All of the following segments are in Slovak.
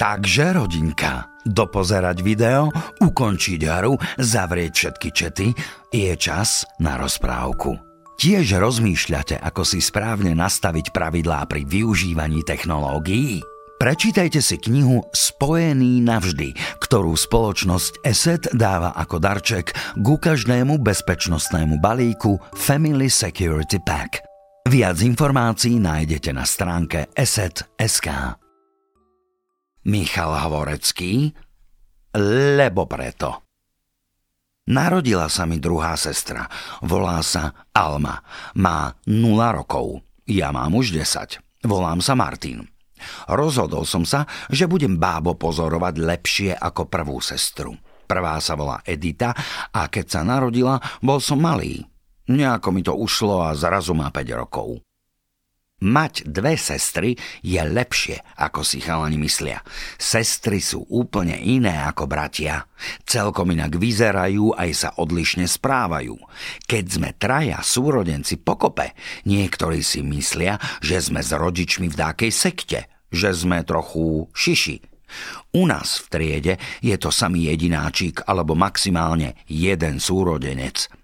Takže rodinka, dopozerať video, ukončiť hru, zavrieť všetky čety, je čas na rozprávku. Tiež rozmýšľate, ako si správne nastaviť pravidlá pri využívaní technológií? Prečítajte si knihu Spojený navždy, ktorú spoločnosť ESET dáva ako darček ku každému bezpečnostnému balíku Family Security Pack. Viac informácií nájdete na stránke ESET.sk. Michal Havorecký, lebo preto. Narodila sa mi druhá sestra. Volá sa Alma. Má 0 rokov. Ja mám už 10. Volám sa Martin. Rozhodol som sa, že budem bábo pozorovať lepšie ako prvú sestru. Prvá sa volá Edita a keď sa narodila, bol som malý. Nejako mi to ušlo a zrazu má 5 rokov. Mať dve sestry je lepšie, ako si chalani myslia. Sestry sú úplne iné ako bratia. Celkom inak vyzerajú aj sa odlišne správajú. Keď sme traja súrodenci pokope, niektorí si myslia, že sme s rodičmi v dákej sekte, že sme trochu šiši. U nás v triede je to samý jedináčik alebo maximálne jeden súrodenec –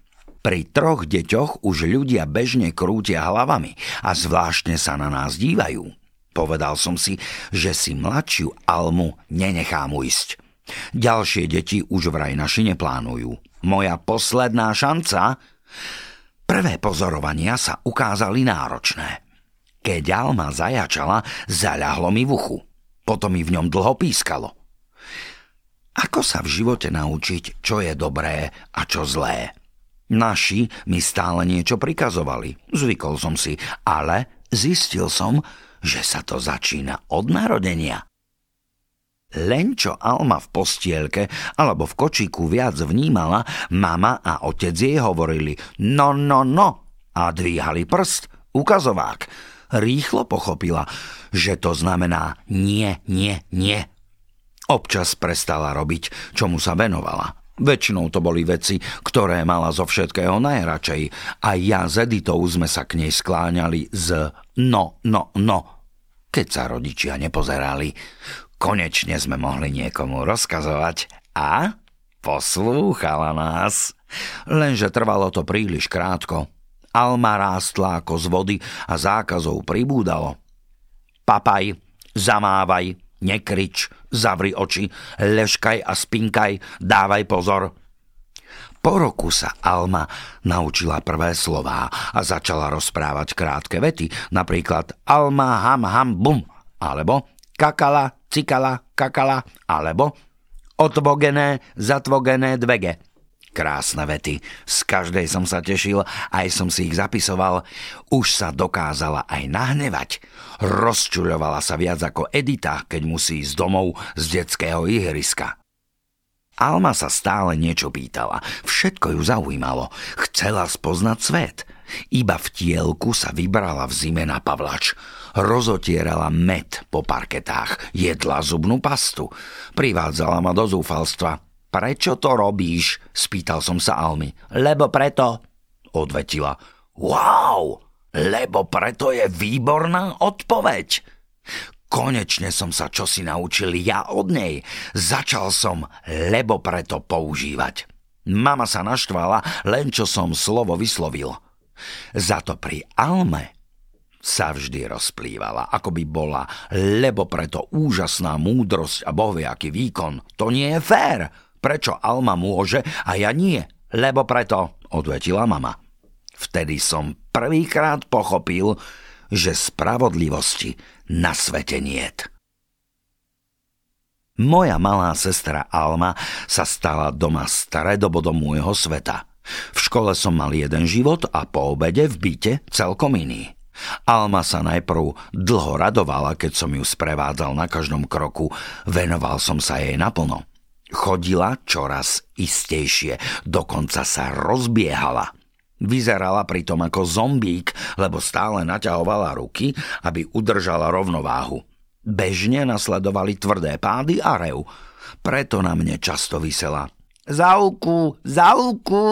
pri troch deťoch už ľudia bežne krútia hlavami a zvláštne sa na nás dívajú. Povedal som si, že si mladšiu Almu nenechám ujsť. Ďalšie deti už vraj naši neplánujú. Moja posledná šanca? Prvé pozorovania sa ukázali náročné. Keď Alma zajačala, zaľahlo mi v uchu. Potom mi v ňom dlho pískalo. Ako sa v živote naučiť, čo je dobré a čo zlé? Naši mi stále niečo prikazovali. Zvykol som si, ale zistil som, že sa to začína od narodenia. Len čo Alma v postielke alebo v kočíku viac vnímala, mama a otec jej hovorili no, no, no a dvíhali prst, ukazovák. Rýchlo pochopila, že to znamená nie, nie, nie. Občas prestala robiť, čomu sa venovala. Väčšinou to boli veci, ktoré mala zo všetkého najradšej a ja s Editou sme sa k nej skláňali z no, no, no, keď sa rodičia nepozerali. Konečne sme mohli niekomu rozkazovať a poslúchala nás. Lenže trvalo to príliš krátko. Alma rástla ako z vody a zákazov pribúdalo. Papaj, zamávaj, nekrič, zavri oči, leškaj a spinkaj, dávaj pozor. Po roku sa Alma naučila prvé slová a začala rozprávať krátke vety, napríklad Alma ham ham bum, alebo kakala, cikala, kakala, alebo otvogené, zatvogené dvege. Krásne vety. Z každej som sa tešil, aj som si ich zapisoval. Už sa dokázala aj nahnevať. Rozčuľovala sa viac ako Edita, keď musí ísť domov z detského ihriska. Alma sa stále niečo pýtala. Všetko ju zaujímalo. Chcela spoznať svet. Iba v tielku sa vybrala v zime na pavlač. Rozotierala med po parketách, jedla zubnú pastu. Privádzala ma do zúfalstva. Prečo to robíš? Spýtal som sa Almy. Lebo preto, odvetila. Wow, lebo preto je výborná odpoveď. Konečne som sa čosi naučil ja od nej. Začal som lebo preto používať. Mama sa naštvala, len čo som slovo vyslovil. Za to pri Alme sa vždy rozplývala, ako by bola, lebo preto úžasná múdrosť a bohviaký výkon. To nie je fér. Prečo Alma môže a ja nie? Lebo preto, odvetila mama. Vtedy som prvýkrát pochopil, že spravodlivosti na svete niet. Moja malá sestra Alma sa stala doma stredobodom môjho sveta. V škole som mal jeden život a po obede v byte celkom iný. Alma sa najprv dlho radovala, keď som ju sprevádzal na každom kroku, venoval som sa jej naplno. Chodila čoraz istejšie, dokonca sa rozbiehala. Vyzerala pritom ako zombík, lebo stále naťahovala ruky, aby udržala rovnováhu. Bežne nasledovali tvrdé pády a rev. Preto na mne často vysela. Zauku, zauku,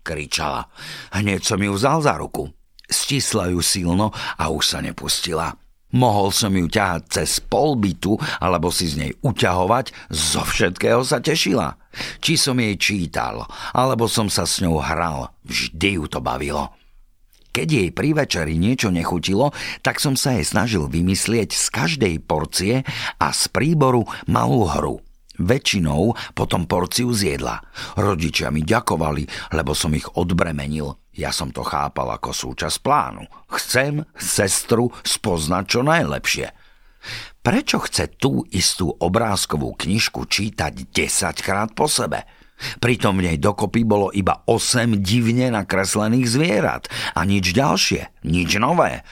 kričala. Hneď som ju vzal za ruku. Stisla ju silno a už sa nepustila. Mohol som ju ťahať cez polbytu alebo si z nej uťahovať, zo všetkého sa tešila. Či som jej čítal, alebo som sa s ňou hral, vždy ju to bavilo. Keď jej pri večeri niečo nechutilo, tak som sa jej snažil vymyslieť z každej porcie a z príboru malú hru. Väčšinou potom porciu zjedla. Rodičia mi ďakovali, lebo som ich odbremenil. Ja som to chápal ako súčasť plánu. Chcem sestru spoznať čo najlepšie. Prečo chce tú istú obrázkovú knižku čítať 10 krát po sebe? Pritom v nej dokopy bolo iba 8 divne nakreslených zvierat a nič ďalšie, nič nové.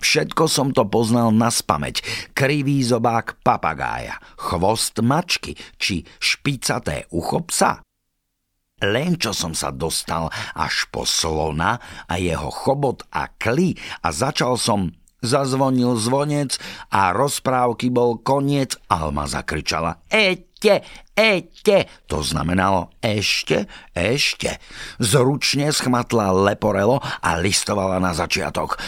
Všetko som to poznal na spameť. Krivý zobák papagája, chvost mačky či špicaté ucho psa. Len čo som sa dostal až po slona a jeho chobot a kly a začal som Zazvonil zvonec a rozprávky bol koniec. Alma zakričala Eťte, eťte. To znamenalo ešte, ešte. Zručne schmatla leporelo a listovala na začiatok.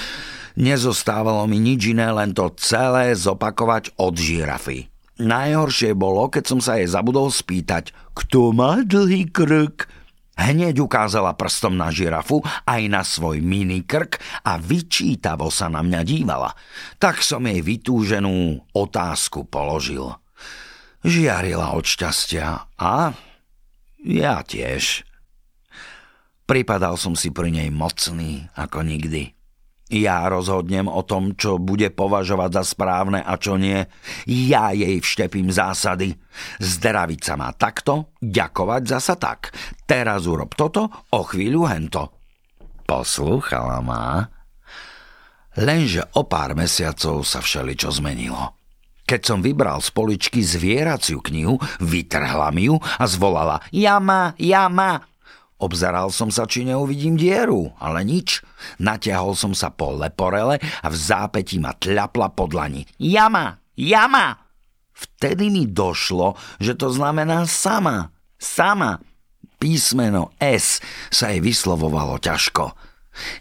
Nezostávalo mi nič iné, len to celé zopakovať od žirafy. Najhoršie bolo, keď som sa jej zabudol spýtať, kto má dlhý krk? Hneď ukázala prstom na žirafu aj na svoj mini krk a vyčítavo sa na mňa dívala. Tak som jej vytúženú otázku položil. Žiarila od šťastia a ja tiež. Pripadal som si pri nej mocný ako nikdy. Ja rozhodnem o tom, čo bude považovať za správne a čo nie. Ja jej vštepím zásady. Zdraviť sa má takto, ďakovať zasa tak. Teraz urob toto, o chvíľu hento. Poslúchala ma. Lenže o pár mesiacov sa všeličo zmenilo. Keď som vybral z poličky zvieraciu knihu, vytrhla mi ju a zvolala Jama, jama, Obzeral som sa, či neuvidím dieru, ale nič. Natiahol som sa po leporele a v zápätí ma tľapla po dlani. Jama! Jama! Vtedy mi došlo, že to znamená sama. Sama. Písmeno S sa jej vyslovovalo ťažko.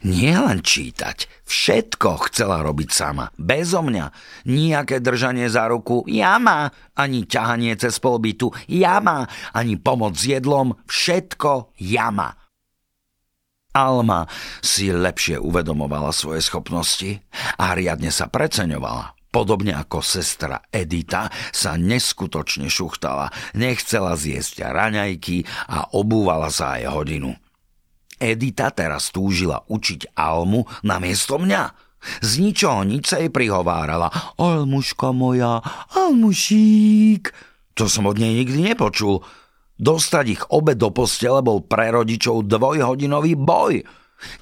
Nie len čítať, všetko chcela robiť sama, bezo mňa. Nijaké držanie za ruku, jama, ani ťahanie cez polbytu, jama, ani pomoc s jedlom, všetko jama. Alma si lepšie uvedomovala svoje schopnosti a riadne sa preceňovala. Podobne ako sestra Edita sa neskutočne šuchtala, nechcela zjesť raňajky a obúvala sa aj hodinu. Edita teraz túžila učiť Almu namiesto mňa. Z ničoho nič sa jej prihovárala. Almuška moja, Almušík. To som od nej nikdy nepočul. Dostať ich obe do postele bol pre rodičov dvojhodinový boj.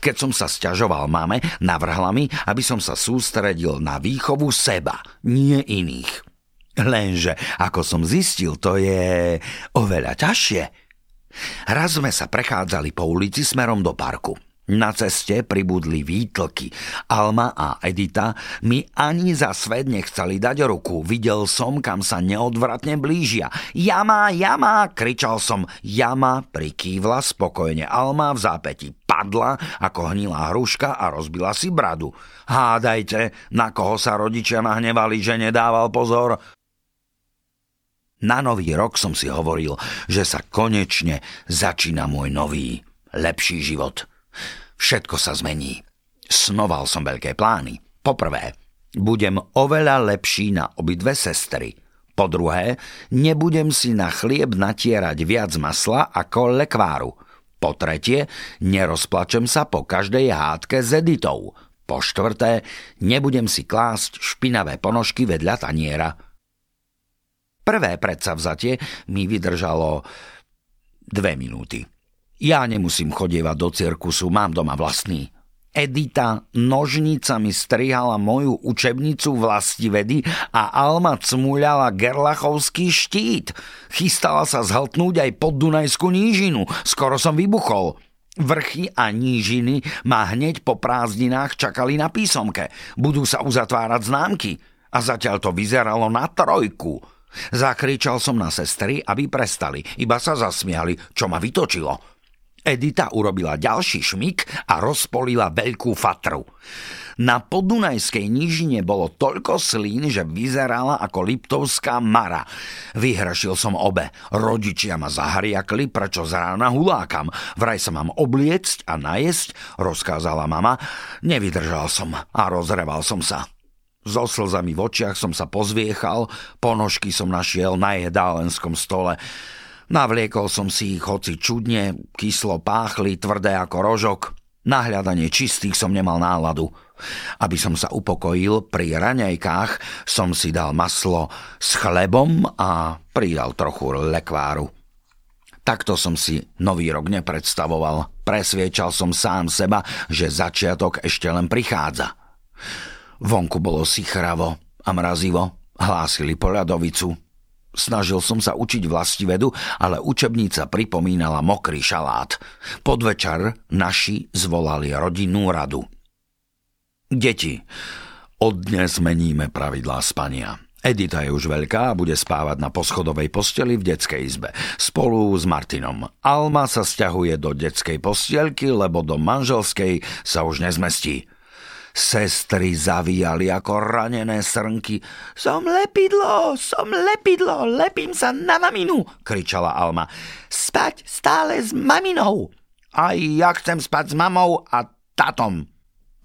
Keď som sa sťažoval mame, navrhla mi, aby som sa sústredil na výchovu seba, nie iných. Lenže, ako som zistil, to je oveľa ťažšie. Raz sme sa prechádzali po ulici smerom do parku. Na ceste pribudli výtlky. Alma a Edita mi ani za svet nechceli dať ruku. Videl som, kam sa neodvratne blížia. Jama, jama, kričal som. Jama prikývla spokojne. Alma v zápäti padla ako hnilá hruška a rozbila si bradu. Hádajte, na koho sa rodičia nahnevali, že nedával pozor. Na nový rok som si hovoril, že sa konečne začína môj nový, lepší život. Všetko sa zmení. Snoval som veľké plány. Poprvé, budem oveľa lepší na obidve sestry. Po druhé, nebudem si na chlieb natierať viac masla ako lekváru. Po tretie, nerozplačem sa po každej hádke s Editou. Po štvrté, nebudem si klásť špinavé ponožky vedľa taniera. Prvé predsavzatie mi vydržalo dve minúty. Ja nemusím chodievať do cirkusu, mám doma vlastný. Edita nožnicami strihala moju učebnicu vedy a Alma cmuľala gerlachovský štít. Chystala sa zhltnúť aj pod Dunajskú nížinu. Skoro som vybuchol. Vrchy a nížiny ma hneď po prázdninách čakali na písomke. Budú sa uzatvárať známky. A zatiaľ to vyzeralo na trojku. Zakričal som na sestry, aby prestali, iba sa zasmiali, čo ma vytočilo. Edita urobila ďalší šmik a rozpolila veľkú fatru. Na podunajskej nížine bolo toľko slín, že vyzerala ako liptovská mara. Vyhrašil som obe. Rodičia ma zahriakli, prečo z rána hulákam. Vraj sa mám obliecť a najesť, rozkázala mama. Nevydržal som a rozreval som sa. So slzami v očiach som sa pozviechal, ponožky som našiel na jedálenskom stole. Navliekol som si ich hoci čudne, kyslo páchli, tvrdé ako rožok. Na hľadanie čistých som nemal náladu. Aby som sa upokojil, pri raňajkách som si dal maslo s chlebom a pridal trochu lekváru. Takto som si nový rok nepredstavoval. Presviečal som sám seba, že začiatok ešte len prichádza. Vonku bolo si chravo a mrazivo, hlásili poľadovicu. Snažil som sa učiť vlastivedu, ale učebnica pripomínala mokrý šalát. Podvečer naši zvolali rodinnú radu – Deti, od dnes meníme pravidlá spania. Edita je už veľká a bude spávať na poschodovej posteli v detskej izbe spolu s Martinom. Alma sa stiahuje do detskej postielky, lebo do manželskej sa už nezmestí. Sestry zavíjali ako ranené srnky. Som lepidlo, som lepidlo, lepím sa na maminu, kričala Alma. Spať stále s maminou. A ja chcem spať s mamou a tatom,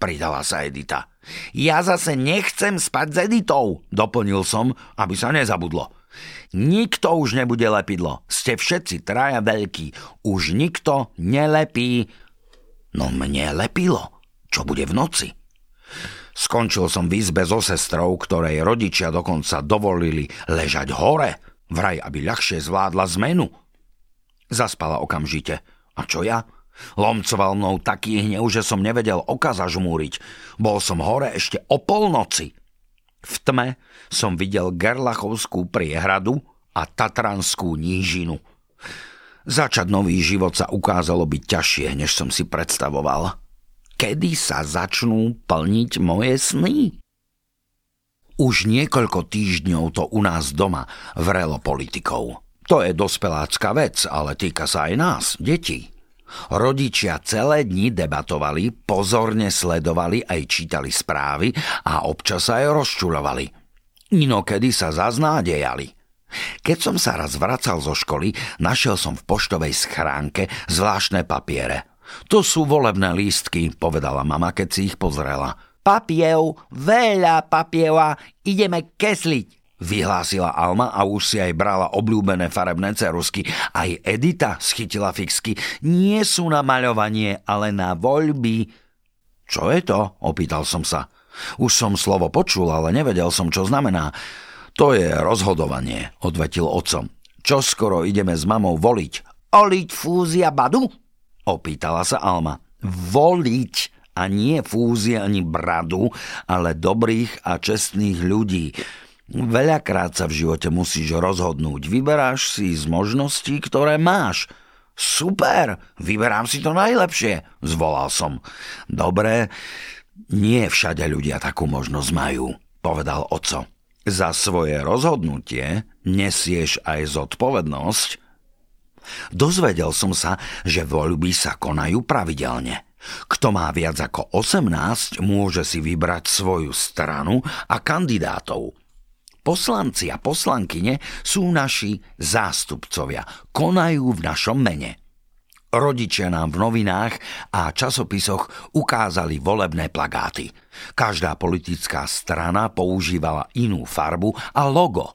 pridala sa Edita. Ja zase nechcem spať s Editou, doplnil som, aby sa nezabudlo. Nikto už nebude lepidlo. Ste všetci traja veľkí. Už nikto nelepí. No mne lepilo. Čo bude v noci? Skončil som v izbe so sestrou, ktorej rodičia dokonca dovolili ležať hore, vraj, aby ľahšie zvládla zmenu. Zaspala okamžite. A čo ja? Lomcoval mnou taký hnev, že som nevedel oka zažmúriť. Bol som hore ešte o polnoci. V tme som videl Gerlachovskú priehradu a Tatranskú nížinu. Začať nový život sa ukázalo byť ťažšie, než som si predstavoval. Kedy sa začnú plniť moje sny? Už niekoľko týždňov to u nás doma vrelo politikou. To je dospelácka vec, ale týka sa aj nás, detí. Rodičia celé dni debatovali, pozorne sledovali aj čítali správy a občas aj rozčulovali. Inokedy sa zaznádejali. Keď som sa raz vracal zo školy, našiel som v poštovej schránke zvláštne papiere. To sú volebné lístky, povedala mama, keď si ich pozrela. Papiev, veľa papieva, ideme kesliť, vyhlásila Alma a už si aj brala obľúbené farebné cerusky. Aj Edita schytila fixky. Nie sú na maľovanie, ale na voľby. Čo je to? opýtal som sa. Už som slovo počul, ale nevedel som, čo znamená. To je rozhodovanie, odvetil otcom. Čo skoro ideme s mamou voliť? Oliť fúzia badu? Opýtala sa Alma. Voliť a nie fúzia ani bradu, ale dobrých a čestných ľudí. Veľakrát sa v živote musíš rozhodnúť. Vyberáš si z možností, ktoré máš. Super, vyberám si to najlepšie, zvolal som. Dobre, nie všade ľudia takú možnosť majú, povedal oco. Za svoje rozhodnutie nesieš aj zodpovednosť. Dozvedel som sa, že voľby sa konajú pravidelne. Kto má viac ako 18, môže si vybrať svoju stranu a kandidátov. Poslanci a poslankyne sú naši zástupcovia, konajú v našom mene. Rodičia nám v novinách a časopisoch ukázali volebné plagáty. Každá politická strana používala inú farbu a logo.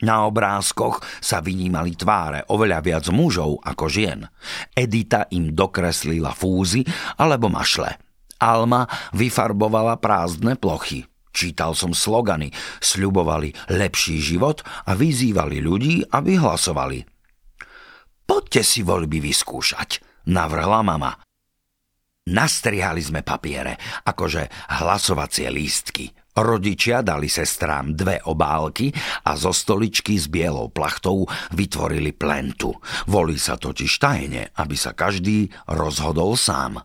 Na obrázkoch sa vynímali tváre oveľa viac mužov ako žien. Edita im dokreslila fúzy alebo mašle. Alma vyfarbovala prázdne plochy. Čítal som slogany, sľubovali lepší život a vyzývali ľudí, aby hlasovali. Poďte si voľby vyskúšať, navrhla mama. Nastrihali sme papiere, akože hlasovacie lístky. Rodičia dali sestrám dve obálky a zo stoličky s bielou plachtou vytvorili plentu. Volí sa totiž tajne, aby sa každý rozhodol sám.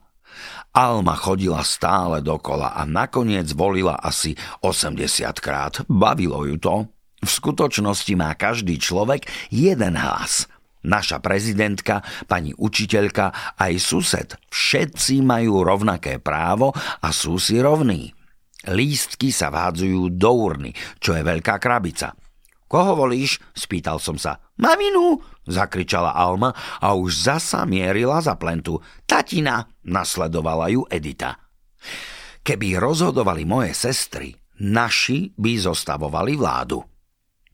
Alma chodila stále dokola a nakoniec volila asi 80 krát. Bavilo ju to. V skutočnosti má každý človek jeden hlas. naša prezidentka, pani učiteľka, aj sused. Všetci majú rovnaké právo a sú si rovní. Lístky sa vádzujú do urny, čo je veľká krabica. Koho volíš? spýtal som sa. Maminu, zakričala Alma a už zasa mierila za plentu. Tatina, nasledovala ju Edita. Keby rozhodovali moje sestry, naši by zostavovali vládu.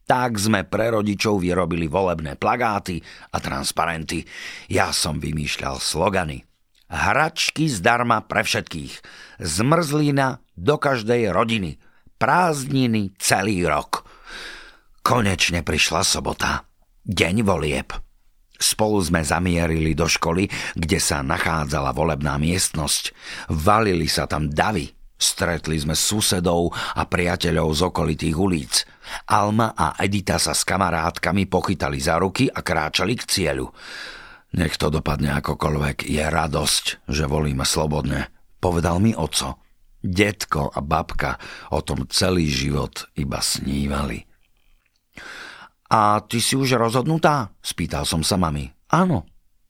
Tak sme pre rodičov vyrobili volebné plagáty a transparenty. Ja som vymýšľal slogany. Hračky zdarma pre všetkých. Zmrzlina do každej rodiny. Prázdniny celý rok. Konečne prišla sobota. Deň volieb. Spolu sme zamierili do školy, kde sa nachádzala volebná miestnosť. Valili sa tam davy, Stretli sme susedov a priateľov z okolitých ulic. Alma a Edita sa s kamarátkami pochytali za ruky a kráčali k cieľu. Nech to dopadne akokoľvek, je radosť, že volíme slobodne, povedal mi oco. Detko a babka o tom celý život iba snívali. A ty si už rozhodnutá? Spýtal som sa mami. Áno,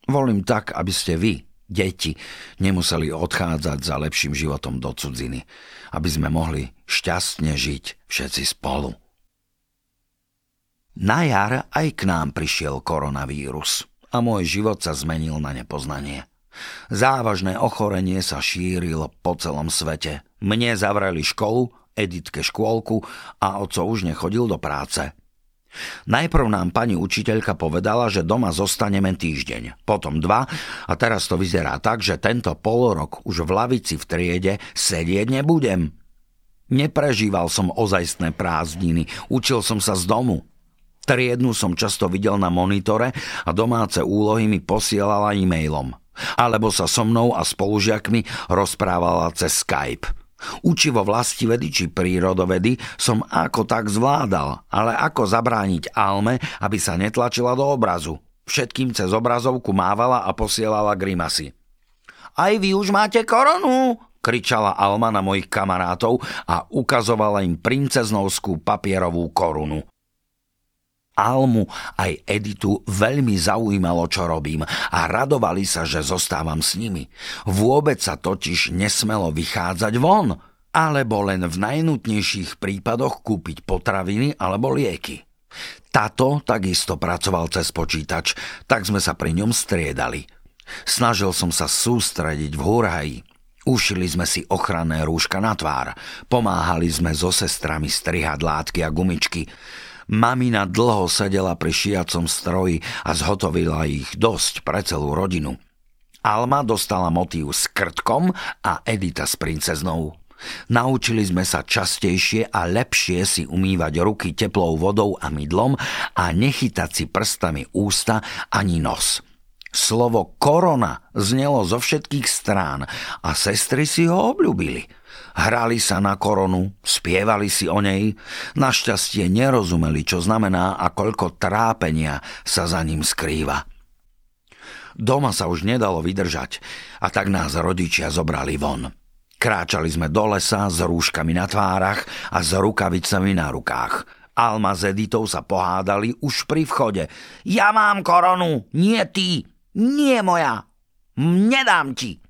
volím tak, aby ste vy, deti nemuseli odchádzať za lepším životom do cudziny, aby sme mohli šťastne žiť všetci spolu. Na jar aj k nám prišiel koronavírus a môj život sa zmenil na nepoznanie. Závažné ochorenie sa šírilo po celom svete. Mne zavreli školu, Editke škôlku a oco už nechodil do práce. Najprv nám pani učiteľka povedala, že doma zostaneme týždeň, potom dva a teraz to vyzerá tak, že tento polorok už v lavici v triede sedieť nebudem. Neprežíval som ozajstné prázdniny, učil som sa z domu. Triednu som často videl na monitore a domáce úlohy mi posielala e-mailom. Alebo sa so mnou a spolužiakmi rozprávala cez Skype – Učivo vedy či prírodovedy som ako tak zvládal, ale ako zabrániť Alme, aby sa netlačila do obrazu. Všetkým cez obrazovku mávala a posielala grimasy. Aj vy už máte koronu, kričala Alma na mojich kamarátov a ukazovala im princeznovskú papierovú korunu. Almu aj Editu veľmi zaujímalo, čo robím a radovali sa, že zostávam s nimi. Vôbec sa totiž nesmelo vychádzať von, alebo len v najnutnejších prípadoch kúpiť potraviny alebo lieky. Tato takisto pracoval cez počítač, tak sme sa pri ňom striedali. Snažil som sa sústrediť v hurhaji. Ušili sme si ochranné rúška na tvár, pomáhali sme so sestrami strihať látky a gumičky. Mamina dlho sedela pri šiacom stroji a zhotovila ich dosť pre celú rodinu. Alma dostala motív s krtkom a Edita s princeznou. Naučili sme sa častejšie a lepšie si umývať ruky teplou vodou a mydlom a nechytať si prstami ústa ani nos. Slovo korona znelo zo všetkých strán a sestry si ho obľúbili – Hrali sa na koronu, spievali si o nej, našťastie nerozumeli, čo znamená a koľko trápenia sa za ním skrýva. Doma sa už nedalo vydržať a tak nás rodičia zobrali von. Kráčali sme do lesa s rúškami na tvárach a s rukavicami na rukách. Alma s Editou sa pohádali už pri vchode. Ja mám koronu, nie ty, nie moja. Nedám ti.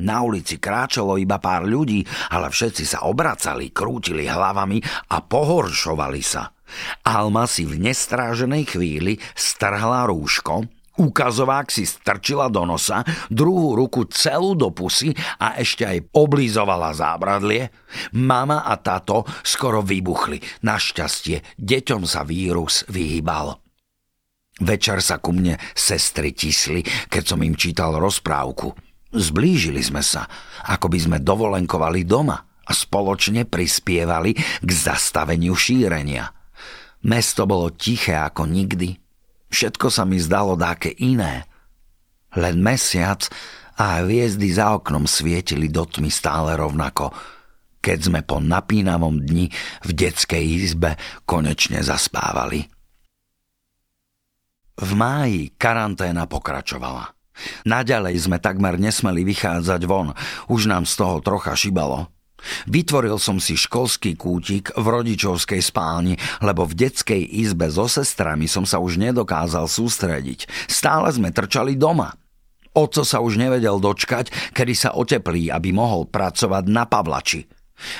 Na ulici kráčalo iba pár ľudí, ale všetci sa obracali, krútili hlavami a pohoršovali sa. Alma si v nestráženej chvíli strhla rúško, ukazovák si strčila do nosa, druhú ruku celú do pusy a ešte aj oblízovala zábradlie. Mama a táto skoro vybuchli. Našťastie, deťom sa vírus vyhýbal. Večer sa ku mne sestry tisli, keď som im čítal rozprávku – Zblížili sme sa, ako by sme dovolenkovali doma a spoločne prispievali k zastaveniu šírenia. Mesto bolo tiché ako nikdy. Všetko sa mi zdalo dáke iné. Len mesiac a hviezdy za oknom svietili do tmy stále rovnako, keď sme po napínavom dni v detskej izbe konečne zaspávali. V máji karanténa pokračovala. Naďalej sme takmer nesmeli vychádzať von, už nám z toho trocha šibalo. Vytvoril som si školský kútik v rodičovskej spálni, lebo v detskej izbe so sestrami som sa už nedokázal sústrediť. Stále sme trčali doma. Oco sa už nevedel dočkať, kedy sa oteplí, aby mohol pracovať na Pavlači.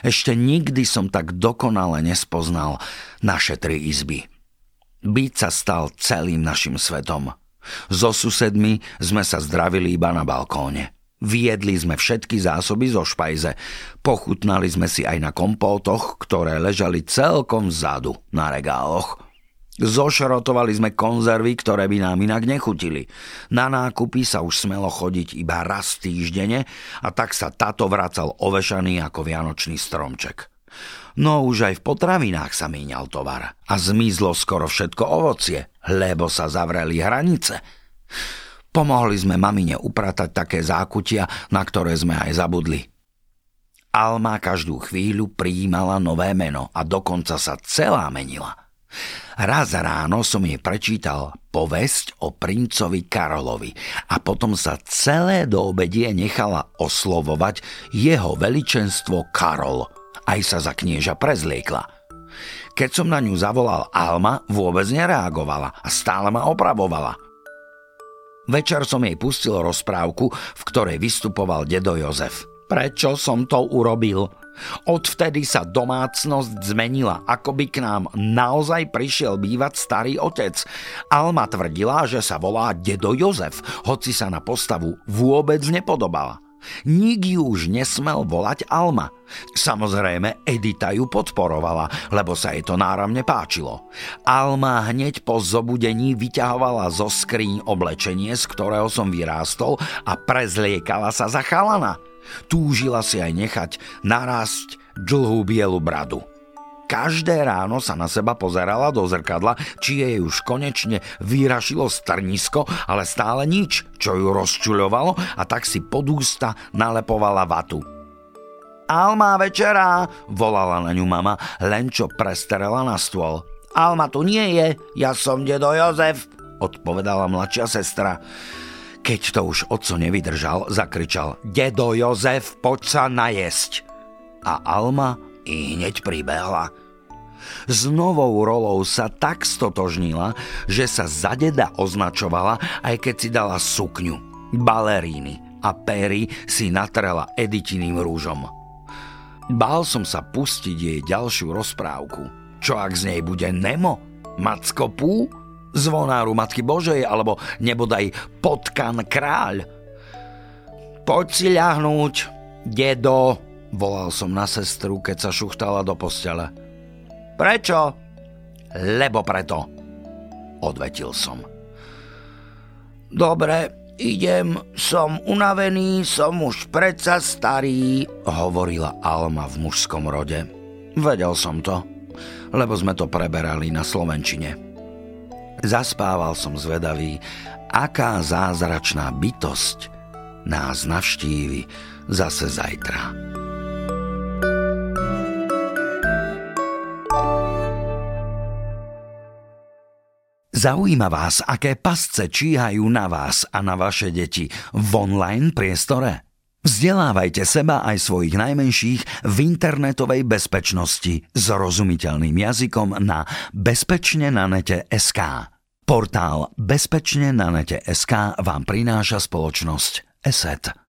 Ešte nikdy som tak dokonale nespoznal naše tri izby. Byť sa stal celým našim svetom. So susedmi sme sa zdravili iba na balkóne. Viedli sme všetky zásoby zo špajze. Pochutnali sme si aj na kompótoch, ktoré ležali celkom vzadu na regáloch. Zošrotovali sme konzervy, ktoré by nám inak nechutili. Na nákupy sa už smelo chodiť iba raz týždene a tak sa tato vracal ovešaný ako vianočný stromček. No už aj v potravinách sa míňal tovar a zmizlo skoro všetko ovocie, lebo sa zavreli hranice. Pomohli sme mamine upratať také zákutia, na ktoré sme aj zabudli. Alma každú chvíľu prijímala nové meno a dokonca sa celá menila. Raz ráno som jej prečítal povesť o princovi Karolovi a potom sa celé do obedie nechala oslovovať jeho veličenstvo Karol. Aj sa za knieža prezliekla. Keď som na ňu zavolal Alma, vôbec nereagovala a stále ma opravovala – Večer som jej pustil rozprávku, v ktorej vystupoval dedo Jozef. Prečo som to urobil? Odvtedy sa domácnosť zmenila, ako by k nám naozaj prišiel bývať starý otec. Alma tvrdila, že sa volá dedo Jozef, hoci sa na postavu vôbec nepodobala. Nik ju už nesmel volať Alma. Samozrejme, Edita ju podporovala, lebo sa jej to náramne páčilo. Alma hneď po zobudení vyťahovala zo skríň oblečenie, z ktorého som vyrástol a prezliekala sa za chalana. Túžila si aj nechať narásť dlhú bielu bradu. Každé ráno sa na seba pozerala do zrkadla, či jej už konečne vyrašilo strnisko, ale stále nič, čo ju rozčuľovalo a tak si pod ústa nalepovala vatu. Alma večera, volala na ňu mama, len čo prestrela na stôl. Alma tu nie je, ja som dedo Jozef, odpovedala mladšia sestra. Keď to už oco nevydržal, zakričal Dedo Jozef, poď sa najesť. A Alma i hneď pribehla. S novou rolou sa tak stotožnila, že sa za deda označovala, aj keď si dala sukňu, baleríny a péry si natrela editiným rúžom. Bál som sa pustiť jej ďalšiu rozprávku. Čo ak z nej bude Nemo? Macko Pú? Zvonáru Matky Božej alebo nebodaj Potkan kráľ? Poď si ľahnúť, dedo, Volal som na sestru, keď sa šuchtala do postele. Prečo? Lebo preto, odvetil som. Dobre, idem, som unavený, som už predsa starý, hovorila Alma v mužskom rode. Vedel som to, lebo sme to preberali na Slovenčine. Zaspával som zvedavý, aká zázračná bytosť nás navštívi zase zajtra. Zaujíma vás, aké pasce číhajú na vás a na vaše deti v online priestore? Vzdelávajte seba aj svojich najmenších v internetovej bezpečnosti s rozumiteľným jazykom na bezpečne na nete SK. Portál Bezpečne na nete SK vám prináša spoločnosť ESET.